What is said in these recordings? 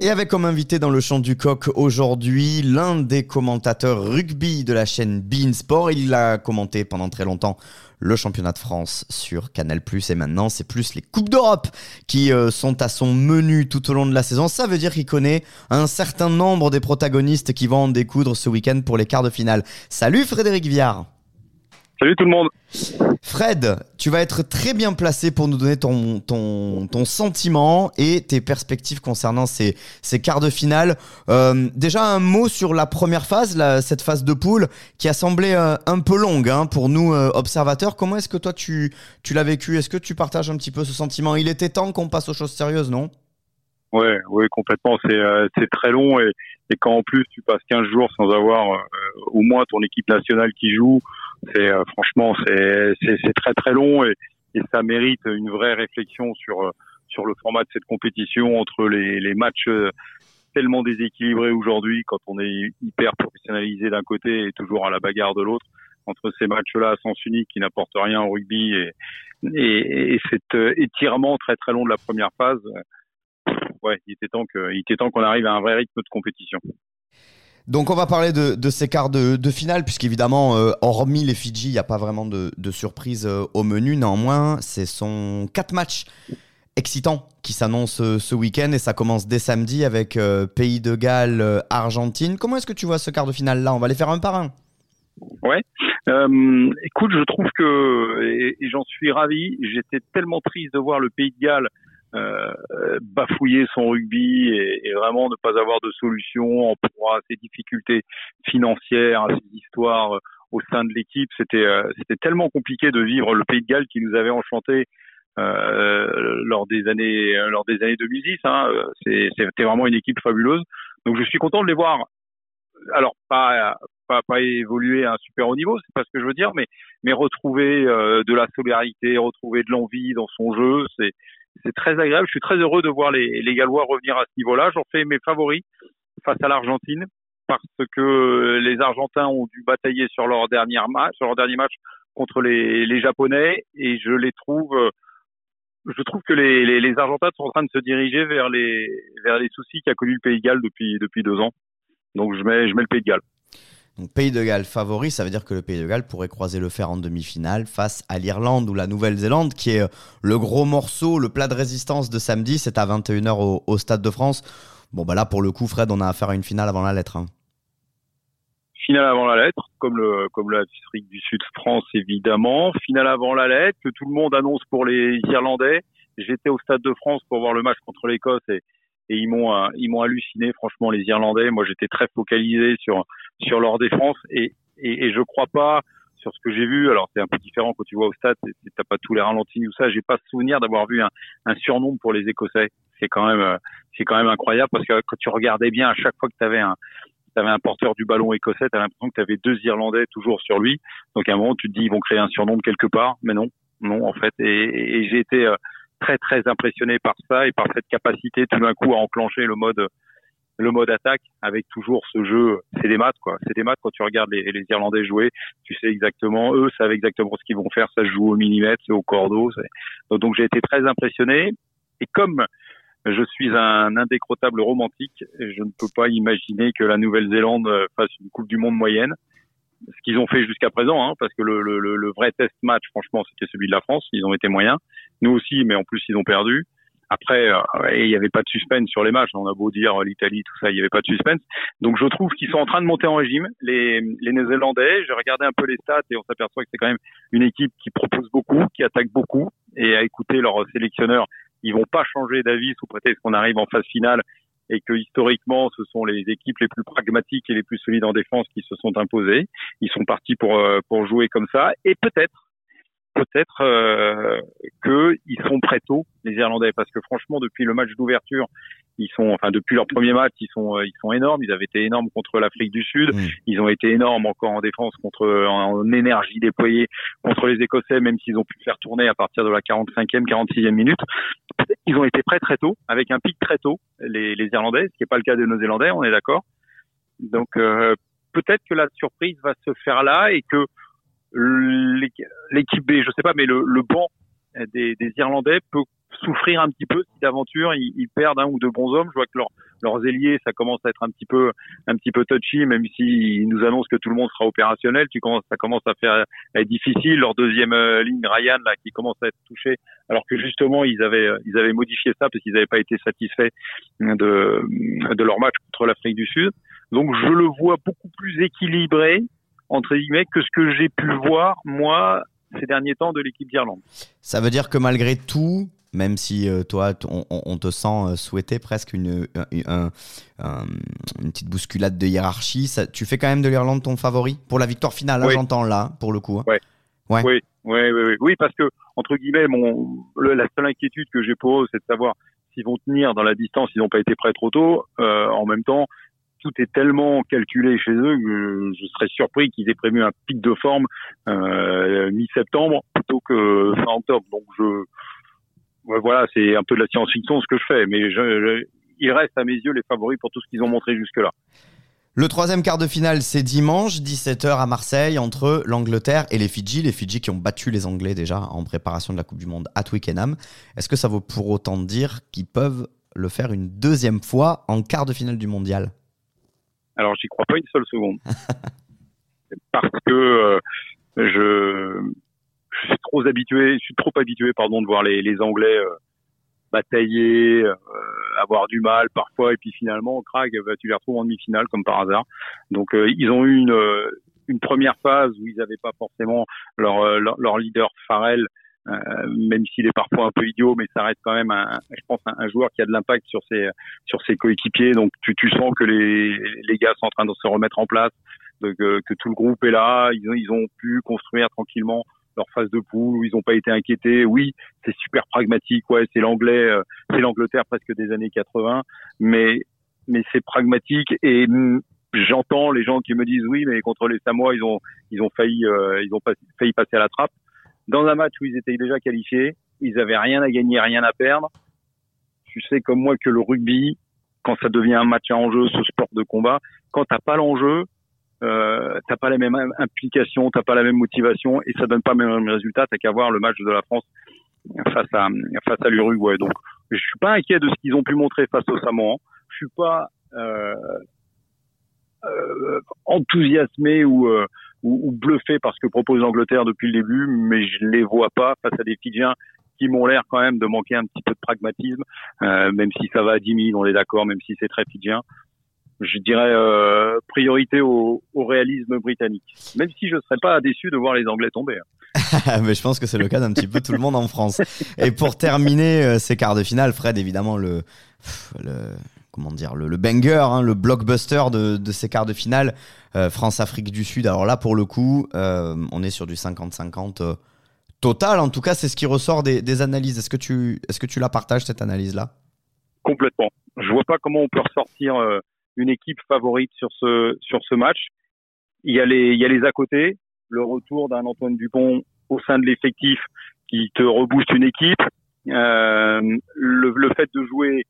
Et avec comme invité dans le champ du coq aujourd'hui l'un des commentateurs rugby de la chaîne Bein Sport. Il a commenté pendant très longtemps le championnat de France sur Canal+. Et maintenant, c'est plus les Coupes d'Europe qui euh, sont à son menu tout au long de la saison. Ça veut dire qu'il connaît un certain nombre des protagonistes qui vont en découdre ce week-end pour les quarts de finale. Salut Frédéric Viard Salut tout le monde. Fred, tu vas être très bien placé pour nous donner ton, ton, ton sentiment et tes perspectives concernant ces, ces quarts de finale. Euh, déjà un mot sur la première phase, la, cette phase de poule qui a semblé euh, un peu longue hein, pour nous euh, observateurs. Comment est-ce que toi tu, tu l'as vécu? Est-ce que tu partages un petit peu ce sentiment? Il était temps qu'on passe aux choses sérieuses, non? Ouais, ouais, complètement. C'est c'est très long et, et quand en plus tu passes 15 jours sans avoir au moins ton équipe nationale qui joue, c'est euh, franchement c'est très très long et, ça mérite une vraie réflexion sur euh, sur le format de cette compétition entre les, matchs euh, tellement déséquilibrés aujourd'hui quand on est hyper professionnalisé d'un côté et toujours à la bagarre de l'autre entre ces matchs-là à sens unique qui n'apportent rien au rugby et cet étirement très très long de la première phase, ouais, il était temps que, il était temps qu'on arrive à un vrai rythme de compétition. Donc on va parler de, ces quarts de, finale, puisqu'évidemment, euh, hormis les Fidji, il n'y a pas vraiment de, surprise euh, au menu. Néanmoins, ce sont quatre matchs excitants qui s'annoncent euh, ce week-end et ça commence dès samedi avec euh, Pays de Galles, Argentine. Comment est-ce que tu vois ce quart de finale là? On va les faire un par un. Ouais. Écoute, je trouve que, et j'en suis ravi, j'étais tellement triste de voir le Pays de Galles euh, bafouiller son rugby et, et, vraiment ne pas avoir de solution en proie à ses difficultés financières, à ses histoires euh, au sein de l'équipe. C'était euh, c'était tellement compliqué de vivre le Pays de Galles qui nous avait enchanté euh, lors des années lors des années 2010. Hein. C'était vraiment une équipe fabuleuse. Donc je suis content de les voir. Alors pas pas, pas évoluer à un super haut niveau, c'est pas ce que je veux dire, mais mais retrouver euh, de la solidarité, retrouver de l'envie dans son jeu, c'est c'est très agréable. Je suis très heureux de voir les, les Gallois revenir à ce niveau-là. J'en fais mes favoris face à l'Argentine parce que les Argentins ont dû batailler sur leur dernier match, sur leur dernier match contre les, les Japonais et je les trouve, je trouve que les, les, les, Argentins sont en train de se diriger vers les, vers les soucis qu'a connu le Pays de Galles depuis, depuis deux ans. Donc je mets, je mets le Pays de Galles. Pays de Galles favori, ça veut dire que le Pays de Galles pourrait croiser le fer en demi-finale face à l'Irlande ou la Nouvelle-Zélande, qui est le gros morceau, le plat de résistance de samedi. C'est à 21h au, au, Stade de France. Bon, bah là, pour le coup, Fred, on a affaire à une finale avant la lettre. Hein. Finale avant la lettre, comme le comme du Sud France évidemment. Finale avant la lettre que tout le monde annonce pour les Irlandais. J'étais au Stade de France pour voir le match contre l'Écosse et et ils m'ont euh, ils m'ont halluciné franchement les Irlandais. Moi j'étais très focalisé sur sur leur défense et et, et je crois pas sur ce que j'ai vu. Alors c'est un peu différent quand tu vois au stade, t'as pas tous les ralentis ou ça. J'ai pas souvenir d'avoir vu un, un pour les Écossais. C'est quand même euh, c'est quand même incroyable parce que quand tu regardais bien à chaque fois que tu avais un avais un porteur du ballon écossais, tu as l'impression que tu avais deux Irlandais toujours sur lui. Donc à un moment, tu te dis, ils vont créer un surnombre quelque part, mais non, non, en fait. Et, et, et j'ai été euh, très très impressionné par ça et par cette capacité tout d'un coup à enclencher le mode le mode attaque avec toujours ce jeu c'est des maths quoi c'est des maths quand tu regardes les, Irlandais jouer tu sais exactement eux savent exactement ce qu'ils vont faire ça se joue au millimètre c'est au cordeau donc j'ai été très impressionné et comme je suis un indécrottable romantique je ne peux pas imaginer que la Nouvelle-Zélande fasse une Coupe du Monde moyenne ce qu'ils ont fait jusqu'à présent, hein, parce que le, le, le, vrai test match, franchement, c'était celui de la France. Ils ont été moyens. Nous aussi, mais en plus, ils ont perdu. Après, euh, il n'y avait pas de suspense sur les matchs. On a beau dire l'Italie, tout ça, il n'y avait pas de suspense. Donc, je trouve qu'ils sont en train de monter en régime. Les, les Néo-Zélandais, j'ai regardé un peu les stats et on s'aperçoit que c'est quand même une équipe qui propose beaucoup, qui attaque beaucoup. Et à écouter leurs sélectionneurs, ils vont pas changer d'avis sous prétexte qu'on arrive en phase finale et que historiquement, ce sont les équipes les plus pragmatiques et les plus solides en défense qui se sont imposées. Ils sont partis pour pour jouer comme ça, et peut-être peut-être euh, qu'ils sont prêts tôt les Irlandais parce que franchement depuis le match d'ouverture ils sont enfin depuis leur premier match ils sont ils sont énormes. Ils avaient été énormes contre l'Afrique du Sud. Mmh. ils ont été énormes encore en défense contre en, en énergie déployée contre les Écossais même s'ils ont pu faire tourner à partir de la 45e 46e minute. Ils ont été prêts très tôt avec un pic très tôt les, les Irlandais ce qui n'est pas le cas des Néo-Zélandais on est d'accord. Donc euh, peut-être que la surprise va se faire là et que l'équipe B, je sais pas, mais le, le banc des, des, Irlandais peut souffrir un petit peu si d'aventure ils, ils, perdent un ou deux bons hommes. Je vois que leur, leurs ailiers, ça commence à être un petit peu un petit peu touchy, même s'ils nous annoncent que tout le monde sera opérationnel. Tu commences, ça commence à faire à être difficile. Leur deuxième euh, ligne, Ryan, là, qui commence à être touché, alors que justement ils avaient ils avaient modifié ça parce qu'ils n'avaient pas été satisfaits de de leur match contre l'Afrique du Sud. Donc je le vois beaucoup plus équilibré entre guillemets que ce que j'ai pu voir moi ces derniers temps de l'équipe d'Irlande. Ça veut dire que malgré tout, même si euh, toi, on, te sent euh, souhaiter presque une, une, petite bousculade de hiérarchie, ça, tu fais quand même de l'Irlande ton favori pour la victoire finale, oui. j'entends là, pour le coup. Hein. Ouais. Ouais. Oui, oui, oui, oui, parce que, entre guillemets, mon, la seule inquiétude que j'ai pour eux, c'est de savoir s'ils vont tenir dans la distance, ils n'ont pas été prêts trop tôt. Euh, en même temps, tout est tellement calculé chez eux que je serais surpris qu'ils aient prévu un pic de forme euh, mi-septembre plutôt que fin octobre. Donc je voilà, c'est un peu de la science-fiction ce que je fais, mais je, il reste à mes yeux les favoris pour tout ce qu'ils ont montré jusque-là. Le troisième quart de finale, c'est dimanche, 17h à Marseille, entre l'Angleterre et les Fidji. Les Fidji qui ont battu les Anglais déjà en préparation de la Coupe du Monde à Twickenham. Est-ce que ça vaut pour autant dire qu'ils peuvent le faire une deuxième fois en quart de finale du mondial? Alors, j'y crois pas une seule seconde. Parce que euh, je, je suis trop habitué, je suis trop habitué, pardon, de voir les, les Anglais euh, batailler, euh, avoir du mal parfois, et puis finalement, crack, bah, tu les retrouves en demi-finale comme par hasard. Donc, euh, ils ont eu une, une première phase où ils n'avaient pas forcément leur, leur, leader Farrell, même s'il est parfois un peu idiot, mais ça reste quand même, un, je pense, un, joueur qui a de l'impact sur ses sur ses coéquipiers. Donc, tu, tu sens que les les gars sont en train de se remettre en place. Que, que, tout le groupe est là, ils ont, ils ont pu construire tranquillement leur phase de poule où ils n'ont pas été inquiétés. Oui, c'est super pragmatique. Ouais, c'est l'anglais, euh, c'est l'Angleterre presque des années 80, mais mais c'est pragmatique et j'entends les gens qui me disent oui, mais contre les Samoa, ils ont ils ont failli euh, ils ont failli passer à la trappe dans un match où ils étaient déjà qualifiés, ils avaient rien à gagner, rien à perdre. Tu sais comme moi que le rugby, quand ça devient un match à enjeu, ce sport de combat, quand t'as pas l'enjeu, euh, t'as pas la même implication, t'as pas la même motivation et ça donne pas le même résultat. T'as qu'à voir le match de la France face à face à l'Uruguay. Donc, je suis pas inquiet de ce qu'ils ont pu montrer face au Samoan. Je suis pas euh, euh, enthousiasmé ou, euh, ou, ou, bluffé par ce que propose l'Angleterre depuis le début, mais je les vois pas face à des Fidjiens qui m'ont l'air quand même de manquer un petit peu de pragmatisme, euh, même si ça va à 10 000, on est d'accord, même si c'est très fidjien je dirais euh, priorité au, au, réalisme britannique. Même si je ne serais pas déçu de voir les Anglais tomber. Hein. Mais je pense que c'est le cas d'un petit peu tout le monde en France. Et pour terminer euh, ces quarts de finale, Fred, évidemment, le, le comment dire, le, le banger, hein, le blockbuster de, de, ces quarts de finale, euh, France-Afrique du Sud. Alors là, pour le coup, euh, on est sur du 50-50 euh, total. En tout cas, c'est ce qui ressort des, analyses. Est-ce que tu, est-ce que tu la partages cette analyse-là? Complètement. Je vois pas comment on peut ressortir une équipe favorite sur ce sur ce match. Il y a les il y a les à côté, le retour d'un Antoine Dupont au sein de l'effectif qui te rebooste une équipe, le, le, fait de jouer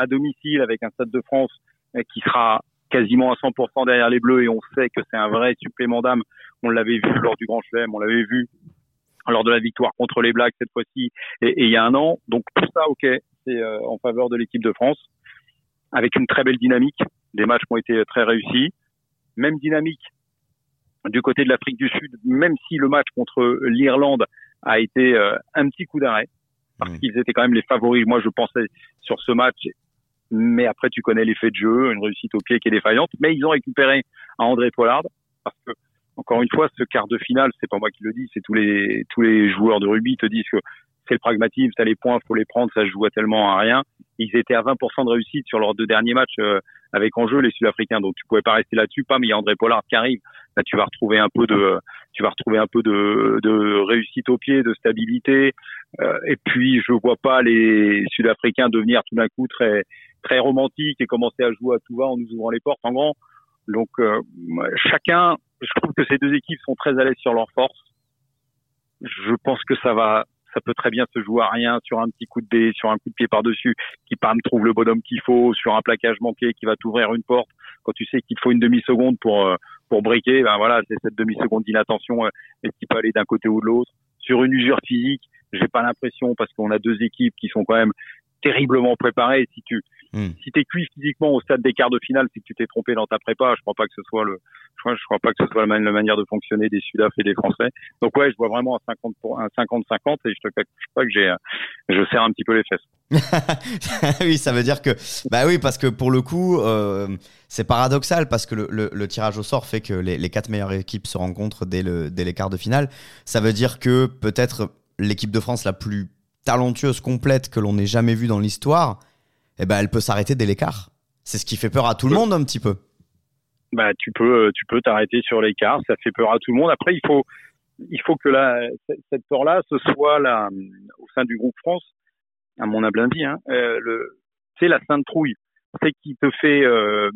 à domicile avec un Stade de France euh, qui sera quasiment à 100% derrière les Bleus et on sait que c'est un vrai supplément d'âme. On l'avait vu lors du Grand Chelem, on l'avait vu lors de la victoire contre les Blacks cette fois-ci et, et, il y a un an. Donc tout ça, ok, c'est euh, en faveur de l'équipe de France avec une très belle dynamique des matchs qui ont été très réussis. Même dynamique du côté de l'Afrique du Sud, même si le match contre l'Irlande a été euh, un petit coup d'arrêt, parce mmh. qu'ils étaient quand même les favoris. Moi, je pensais sur ce match, mais après, tu connais l'effet de jeu, une réussite au pied qui est défaillante. Mais ils ont récupéré à André Pollard, parce que encore une fois, ce quart de finale, c'est pas moi qui le dis, c'est tous les tous les joueurs de rugby te disent que c'est le pragmatisme, t'as les points, faut les prendre, ça se joue tellement à rien. Ils étaient à 20% de réussite sur leurs deux derniers matchs euh, avec en jeu les Sud-Africains, donc tu pouvais pas rester là-dessus. Pas, mais il y a André Pollard qui arrive. Là, tu vas retrouver un peu de, tu vas retrouver un peu de, de réussite au pied, de stabilité. Euh, et puis, je vois pas les Sud-Africains devenir tout d'un coup très très romantiques et commencer à jouer à tout va en nous ouvrant les portes en grand. Donc, euh, chacun, je trouve que ces deux équipes sont très à l'aise sur leurs forces. Je pense que ça va ça peut très bien se jouer à rien sur un petit coup de dé, sur un coup de pied par-dessus, qui me trouve le bonhomme qu'il faut, sur un plaquage manqué qui va t'ouvrir une porte. Quand tu sais qu'il faut une demi-seconde pour euh, pour briquer, ben voilà, c'est cette demi-seconde d'inattention euh, et qui peut aller d'un côté ou de l'autre. sur une usure physique, j'ai pas l'impression parce qu'on a deux équipes qui sont quand même terriblement préparées. Si tu Hmm. Si t'es cuit physiquement au stade des quarts de finale, c'est que tu t'es trompé dans ta prépa. Je crois pas que ce soit le, je crois, je crois pas que ce soit la, manière de fonctionner des Sudaf et des Français. Donc ouais, je vois vraiment un 50 pour un 50-50 et je te cache pas que j'ai, je serre un petit peu les fesses. oui, ça veut dire que, bah oui, parce que pour le coup, euh, c'est paradoxal parce que le, le, le, tirage au sort fait que les, les quatre meilleures équipes se rencontrent dès le, dès les quarts de finale. Ça veut dire que peut-être l'équipe de France la plus talentueuse complète que l'on ait jamais vue dans l'histoire eh ben, elle peut s'arrêter dès l'écart. C'est ce qui fait peur à tout le monde un petit peu. Bah, tu peux, tu peux t'arrêter sur l'écart. Ça fait peur à tout le monde. Après, il faut, il faut que la, cette peur-là, ce soit là, au sein du groupe France, à mon humble avis, hein, euh, c'est la sainte trouille. C'est qui te fait euh,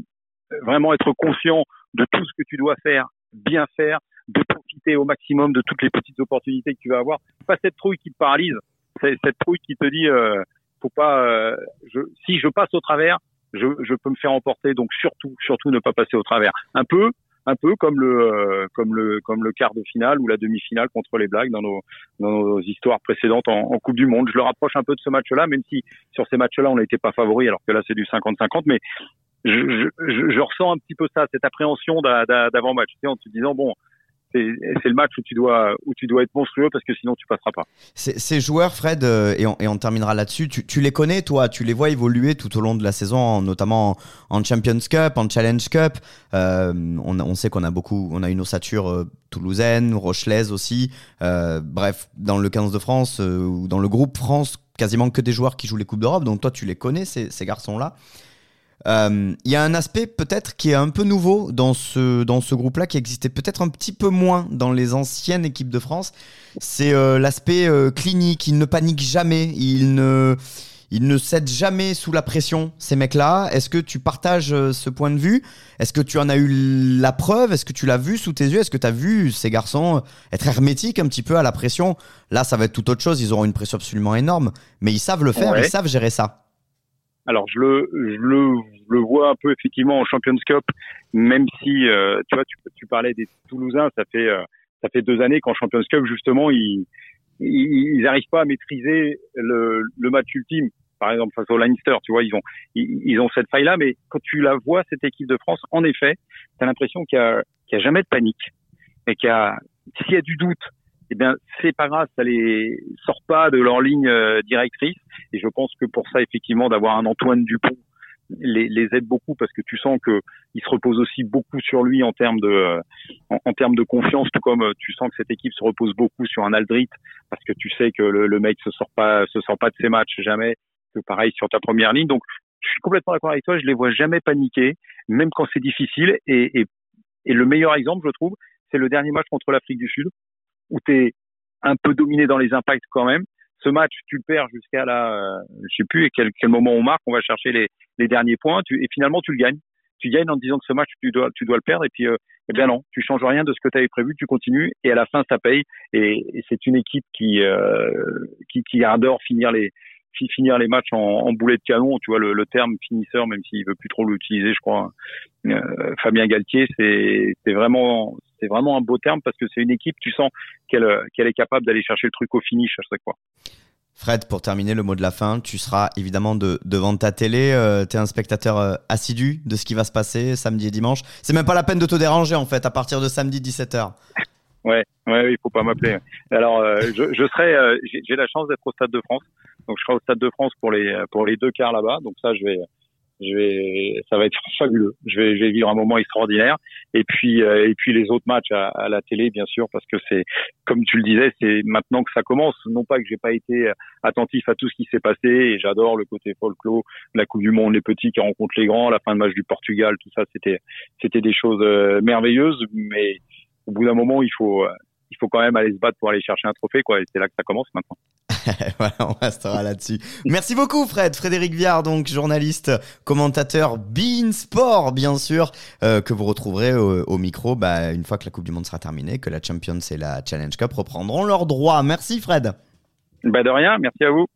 vraiment être conscient de tout ce que tu dois faire, bien faire, de profiter au maximum de toutes les petites opportunités que tu vas avoir. Pas cette trouille qui te paralyse, c'est cette trouille qui te dit euh, faut pas. Euh, si je passe au travers, je, peux me faire emporter. Donc surtout, surtout ne pas passer au travers. Un peu, un peu comme le, euh, comme le, comme le quart de finale ou la demi-finale contre les Blagues dans nos, histoires précédentes en, Coupe du Monde. Je le rapproche un peu de ce match-là, même si sur ces matchs-là on n'était pas favori, alors que là c'est du 50-50, mais je, je, je, ressens un petit peu ça, cette appréhension d'avant-match, en te disant bon, c'est le match où tu dois où tu dois être monstrueux parce que sinon tu passeras pas. Ces joueurs, Fred, euh, et, on, terminera là-dessus. Tu, les connais, toi? Tu les vois évoluer tout au long de la saison, notamment en, Champions Cup, en Challenge Cup? Euh, on, sait qu'on a beaucoup, on a une ossature euh, toulousaine, rochelaise aussi. Bref, dans le 15 de France ou dans le groupe France, quasiment que des joueurs qui jouent les coupes d'Europe. Donc toi, tu les connais ces garçons-là? Il euh, y a un aspect peut-être qui est un peu nouveau dans ce, dans ce groupe-là, qui existait peut-être un petit peu moins dans les anciennes équipes de France. C'est euh, l'aspect euh, clinique. Ils ne paniquent jamais. Ils ne, ils ne cèdent jamais sous la pression, ces mecs-là. Est-ce que tu partages ce point de vue? Est-ce que tu en as eu la preuve? Est-ce que tu l'as vu sous tes yeux? Est-ce que tu as vu ces garçons être hermétiques un petit peu à la pression? Là, ça va être tout autre chose. Ils auront une pression absolument énorme. Mais ils savent le faire. Ils savent gérer ça. Alors je le, je le, le, vois un peu effectivement en Champions Cup, même si euh, tu vois, tu, tu, parlais des Toulousains, ça fait euh, ça fait deux années qu'en Champions Cup justement ils ils n'arrivent pas à maîtriser le, le, match ultime. Par exemple face au Leinster, tu vois, ils ont ils, ont cette faille là, mais quand tu la vois cette équipe de France, en effet, tu as l'impression qu'il y a qu'il y a jamais de panique et qu'il y a s'il y a du doute, eh bien, c'est pas grave, ça les sort pas de leur ligne euh, directrice. Et je pense que pour ça, effectivement, d'avoir un Antoine Dupont les, aide beaucoup parce que tu sens que il se repose aussi beaucoup sur lui en termes de euh, en, termes de confiance, tout comme euh, tu sens que cette équipe se repose beaucoup sur un Aldrit parce que tu sais que le, mec se sort pas se sort pas de ses matchs jamais. Que pareil sur ta première ligne. Donc, je suis complètement d'accord avec toi. Je les vois jamais paniquer, même quand c'est difficile. Et le meilleur exemple, je trouve, c'est le dernier match contre l'Afrique du Sud où tu es un peu dominé dans les impacts quand même. Ce match, tu le perds jusqu'à la, euh, je sais plus quel, quel moment on marque, on va chercher les, les derniers points, tu, et finalement tu le gagnes. Tu gagnes en disant que ce match tu dois, tu dois le perdre, et puis euh, eh bien non, tu changes rien de ce que tu avais prévu, tu continues, et à la fin ça paye. Et, et c'est une équipe qui, euh, qui, qui adore finir les, finir les matchs en, en, boulet de canon, tu vois le, le terme finisseur, même s'il veut plus trop l'utiliser, je crois. Euh, Fabien Galtier, c'est vraiment c'est vraiment un beau terme parce que c'est une équipe, tu sens qu'elle qu'elle est capable d'aller chercher le truc au finish à chaque fois. Fred, pour terminer le mot de la fin, tu seras évidemment de, devant ta télé. Euh, tu es un spectateur euh, assidu de ce qui va se passer samedi et dimanche. C'est même pas la peine de te déranger en fait à partir de samedi 17h. Ouais, ouais, il faut pas m'appeler. Alors, euh, je, je, serai, euh, j'ai la chance d'être au Stade de France, donc je serai au Stade de France pour les pour les deux quarts là-bas. Donc ça, je vais, je vais, ça va être fabuleux. Je vais, je vais vivre un moment extraordinaire. Et puis, euh, et puis les autres matchs à, à, la télé, bien sûr, parce que c'est, comme tu le disais, c'est maintenant que ça commence. Non pas que j'ai pas été attentif à tout ce qui s'est passé, et j'adore le côté folklore, la Coupe du Monde, les petits qui rencontrent les grands, la fin de match du Portugal, tout ça, c'était, c'était des choses merveilleuses, mais au bout d'un moment, il faut, euh, il faut quand même aller se battre pour aller chercher un trophée, quoi. Et c'est là que ça commence maintenant. voilà, on restera là-dessus. Merci beaucoup, Fred. Frédéric Viard, donc journaliste, commentateur Bean Sport, bien sûr, euh, que vous retrouverez au, micro bah, une fois que la Coupe du Monde sera terminée, que la Champions et la Challenge Cup reprendront leurs droits. Merci, Fred. Bah de rien, merci à vous.